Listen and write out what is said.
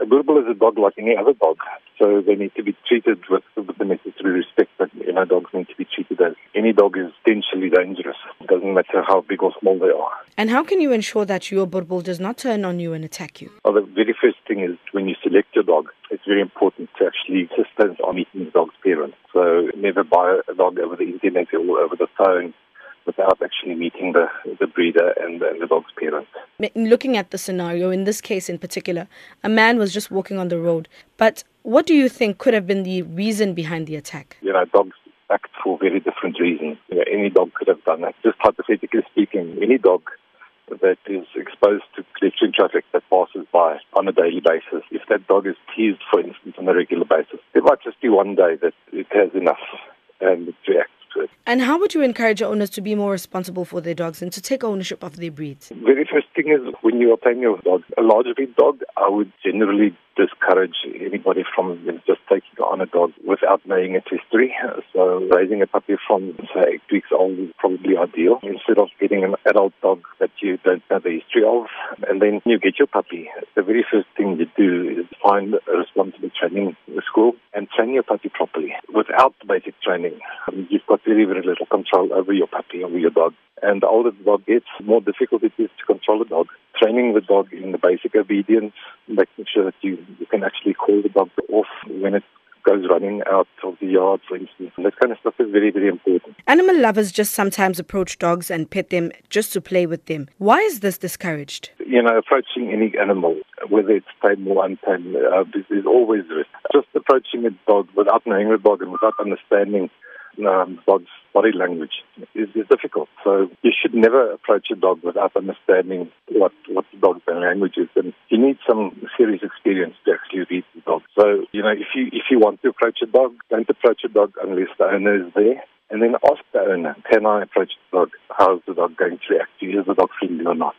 A Boerboel is a dog like any other dog, so they need to be treated with, with the necessary respect that you know dogs need to be treated as. Any dog is potentially dangerous. It doesn't matter how big or small they are. And how can you ensure that your Boerboel does not turn on you and attack you? Well, the very first thing is when you select your dog, it's very important to actually assistance on meeting the dog's parents. So never buy a dog over the internet or over the phone without actually meeting the, the breeder and the, and the dog's parents. Looking at the scenario, in this case in particular, a man was just walking on the road. But what do you think could have been the reason behind the attack? You know, dogs act for very different reasons. You know, any dog could have done that. Just hypothetically speaking, any dog that is exposed to pedestrian traffic that passes by on a daily basis, if that dog is teased, for instance, on a regular basis, it might just be one day that it has enough and it reacts and how would you encourage owners to be more responsible for their dogs and to take ownership of their breeds? Very first thing is when you obtain your dog, a large breed dog, I would generally discourage anybody from just taking on a dog without knowing its history. So raising a puppy from say eight weeks old is probably ideal instead of getting an adult dog that you don't know the history of. And then you get your puppy. The very first thing you do is find a responsible training school and train your puppy properly. Without basic training, you've got very, very little control over your puppy, over your dog. And the older the dog gets, the more difficult it is to control the dog. Training the dog in the basic obedience, making sure that you, you can actually call the dog off when it goes running out of the yard, for instance. And that kind of stuff is very, very important. Animal lovers just sometimes approach dogs and pet them just to play with them. Why is this discouraged? You know, approaching any animal, whether it's tame or untamed, uh, there's always risk. Just approaching a dog without knowing the dog and without understanding um, dog's body language is, is difficult. So you should never approach a dog without understanding what, what the dog's language is. And you need some serious experience to actually read the dog. So, you know, if you, if you want to approach a dog, don't approach a dog unless the owner is there. And then ask the owner, can I approach the dog? How is the dog going to react? Is the dog friendly or not?